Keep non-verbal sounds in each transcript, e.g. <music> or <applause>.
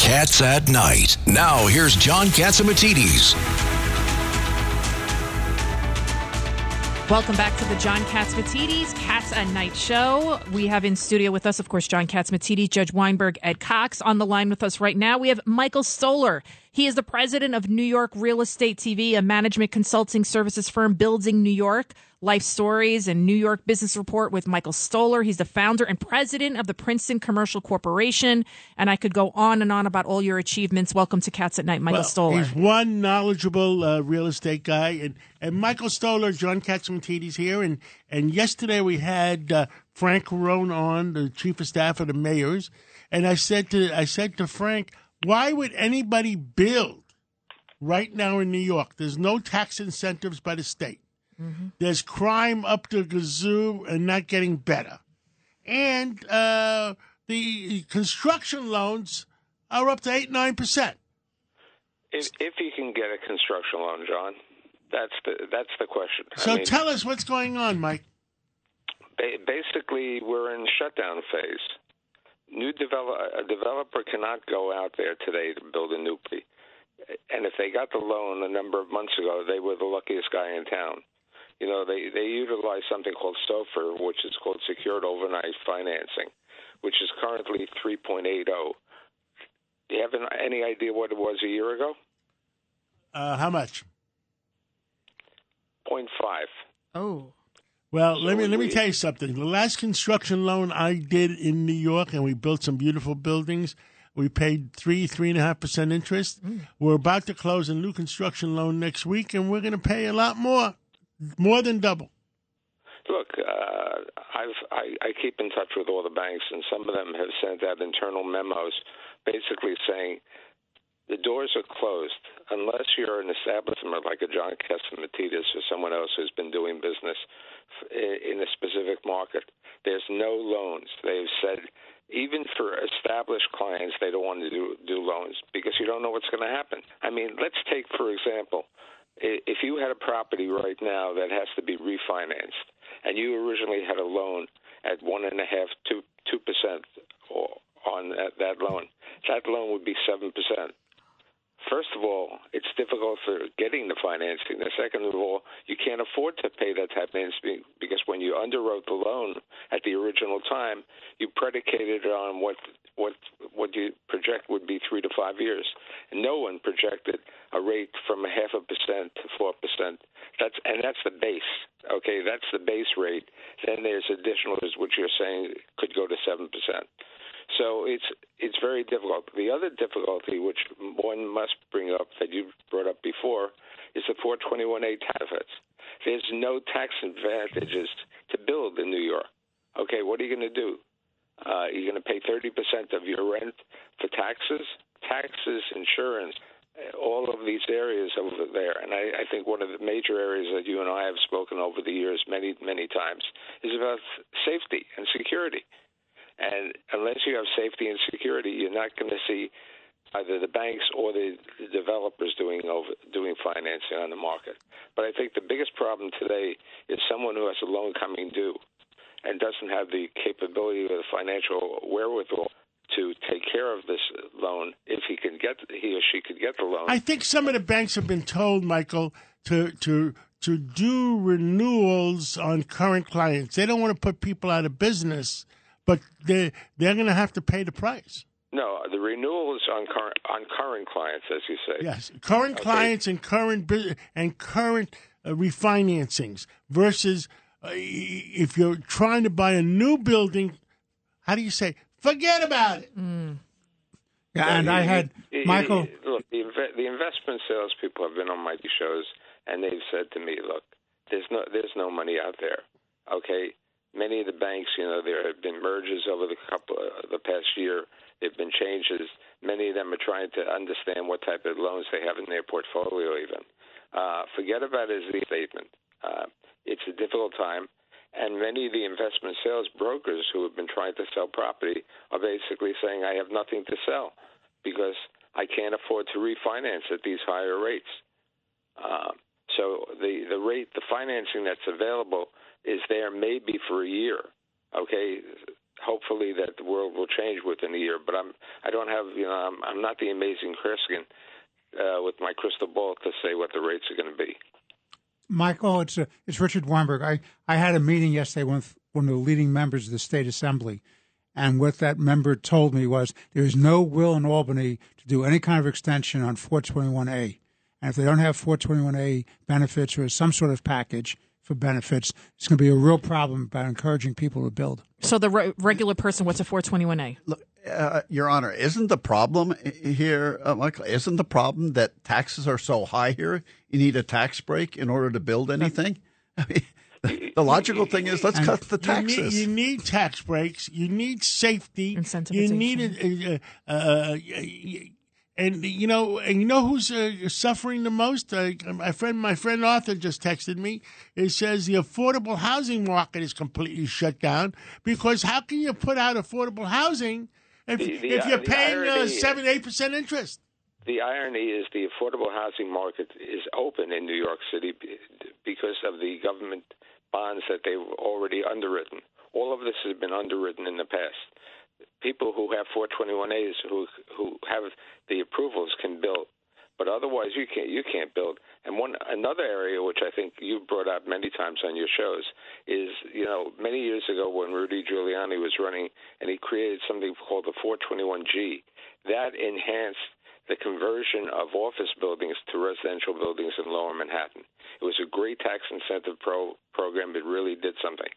Cats at Night. Now, here's John Catsimatidis. Welcome back to the John Catsimatidis Cats at Night show. We have in studio with us, of course, John Catsimatidis, Judge Weinberg, Ed Cox. On the line with us right now, we have Michael Stoler. He is the president of New York Real Estate TV, a management consulting services firm building New York. Life Stories and New York Business Report with Michael Stoler. He's the founder and president of the Princeton Commercial Corporation. And I could go on and on about all your achievements. Welcome to Cats at Night, Michael well, Stoler. He's one knowledgeable uh, real estate guy. And, and Michael Stoler, John Catsimatidis here. And, and yesterday we had uh, Frank Carone on, the chief of staff of the mayors. And I said to I said to Frank, why would anybody build right now in New York? There's no tax incentives by the state. Mm-hmm. There's crime up to gazoo and not getting better. And uh, the construction loans are up to 8 9%. If, if you can get a construction loan, John, that's the that's the question. So I mean, tell us what's going on, Mike. Basically, we're in shutdown phase. New develop a developer cannot go out there today to build a new. And if they got the loan a number of months ago, they were the luckiest guy in town you know, they, they utilize something called SOFR, which is called Secured Overnight Financing, which is currently 3.80. Do you have any idea what it was a year ago? Uh, how much? 0.5. Oh. Well, so let me let me tell you something. The last construction loan I did in New York, and we built some beautiful buildings. We paid three three and a half percent interest. Mm. We're about to close a new construction loan next week, and we're going to pay a lot more more than double. Look, uh, I've, I, I keep in touch with all the banks, and some of them have sent out internal memos basically saying the doors are closed unless you're an establishment like a John Catsimatidis or someone else who's been doing business in a specific market. There's no loans. They've said even for established clients, they don't want to do, do loans because you don't know what's going to happen. I mean, let's take for example if you had a property right now that has to be refinanced, and you originally had a loan at one and a half to two percent on that, that loan, that loan would be seven percent. First of all, it's difficult for getting the financing. The second of all, you can't afford to pay that type of because when you underwrote the loan at the original time, you predicated it on what what what you project would be three to five years. And no one projected a rate from a half a percent to four percent. That's and that's the base. Okay, that's the base rate. Then there's additionals, which you're saying could go to seven percent. So it's it's very difficult. The other difficulty, which one must bring up that you brought up before, is the 421A benefits. There's no tax advantages to build in New York. Okay, what are you going to do? Uh, you're going to pay 30% of your rent for taxes, taxes, insurance, all of these areas over there. And I, I think one of the major areas that you and I have spoken over the years many, many times is about safety and security. And unless you have safety and security, you're not going to see either the banks or the, developers doing over doing financing on the market. But I think the biggest problem today is someone who has a loan coming due and doesn't have the capability or the financial wherewithal to take care of this loan if he can get he or she could get the loan. I think some of the banks have been told, Michael, to to to do renewals on current clients. They don't want to put people out of business but they they're going to have to pay the price. No, the renewal is on current on current clients, as you say. Yes, current okay. clients and current and current uh, refinancings versus uh, if you're trying to buy a new building. How do you say? Forget about it. Mm. Yeah, and I had it, Michael. It, look, the, the investment salespeople have been on my shows, and they've said to me, "Look, there's no there's no money out there. Okay, many of the banks, you know, there have been mergers over the couple uh, the past year. There have been changes. Many of them are trying to understand what type of loans they have in their portfolio. Even uh, forget about his statement. Uh, it's a difficult time, and many of the investment sales brokers who have been trying to sell property are basically saying, "I have nothing to sell because I can't afford to refinance at these higher rates." Uh, so the the rate, the financing that's available is there maybe for a year. Okay, hopefully that the world will change within a year. But I'm I don't have you know I'm, I'm not the amazing Kreskin uh, with my crystal ball to say what the rates are going to be. Michael, it's a, it's Richard Weinberg. I, I had a meeting yesterday with one of the leading members of the state assembly, and what that member told me was there is no will in Albany to do any kind of extension on 421A. And if they don't have 421A benefits or some sort of package for benefits, it's going to be a real problem about encouraging people to build. So the re- regular person, what's a 421A? Look, uh, Your Honor, isn't the problem here, uh, Michael? Isn't the problem that taxes are so high here? You need a tax break in order to build anything. I mean, the, <laughs> the logical thing is let's cut the taxes. You need, you need, tax breaks. You need safety. You need a, a, a, and you know, and you know who's uh, suffering the most? Uh, my friend, my friend Arthur just texted me. It says the affordable housing market is completely shut down because how can you put out affordable housing if, the, the, if you're uh, paying uh, seven, eight percent interest? The irony is the affordable housing market is open in New York City because of the government bonds that they've already underwritten. All of this has been underwritten in the past people who have 421As who who have the approvals can build, but otherwise you can't you can't build. And one another area which I think you've brought up many times on your shows is you know many years ago when Rudy Giuliani was running and he created something called the 421G that enhanced the conversion of office buildings to residential buildings in lower Manhattan. It was a great tax incentive pro- program. It really did something.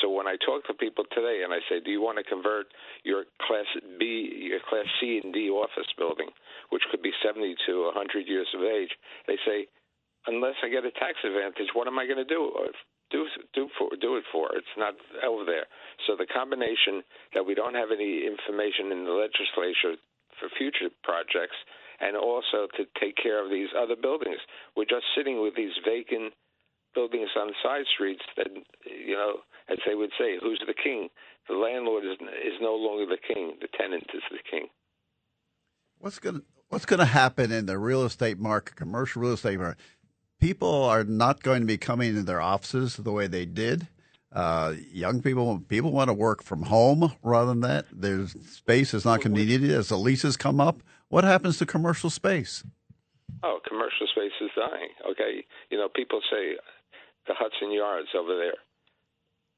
So when I talk to people today and I say, "Do you want to convert your Class B, your Class C and D office building, which could be 70 to 100 years of age?" They say, "Unless I get a tax advantage, what am I going to do?" Uh, do do for do it for. It's not over there. So the combination that we don't have any information in the legislature for future projects and also to take care of these other buildings. We're just sitting with these vacant buildings on side streets that, you know, as they would say, who's the king? The landlord is is no longer the king. The tenant is the king. What's going What's going to happen in the real estate market, commercial real estate market? People are not going to be coming into their offices the way they did. Uh, young people people want to work from home rather than that. Their space is not going to be needed as the leases come up. What happens to commercial space? Oh, commercial space is dying. Okay, you know people say the Hudson Yards over there.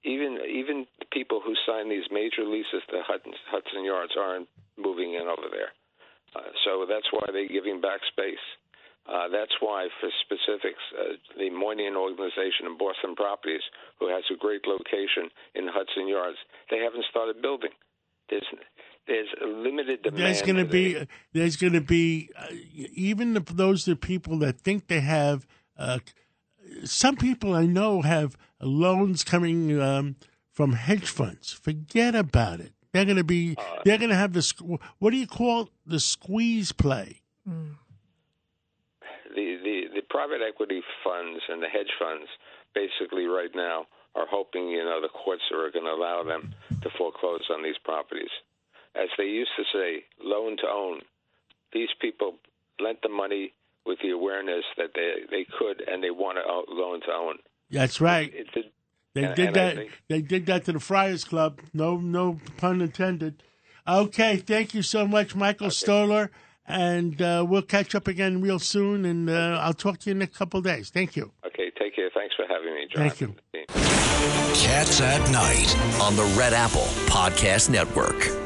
Even even the people who sign these major leases to Hudson, Hudson Yards aren't moving in over there. Uh, so that's why they're giving back space. Uh, that's why, for specifics, uh, the Moynihan organization in Boston Properties, who has a great location in Hudson Yards, they haven't started building. There's there's a limited demand. There's going to be there's going to be uh, even the, those the people that think they have. Uh, some people I know have loans coming um, from hedge funds. Forget about it. They're going to be. Uh, they're going to have the. What do you call the squeeze play? Mm private equity funds and the hedge funds basically right now are hoping, you know, the courts are going to allow them to foreclose on these properties. As they used to say, loan to own. These people lent the money with the awareness that they they could and they want to loan to own. That's right. It, it, they and, did and that. Think, they did that to the Friars Club. No, no pun intended. Okay, thank you so much, Michael okay. Stoler and uh, we'll catch up again real soon. And uh, I'll talk to you in a couple days. Thank you. Okay, take care. Thanks for having me, John. Thank you. Cats at Night on the Red Apple Podcast Network.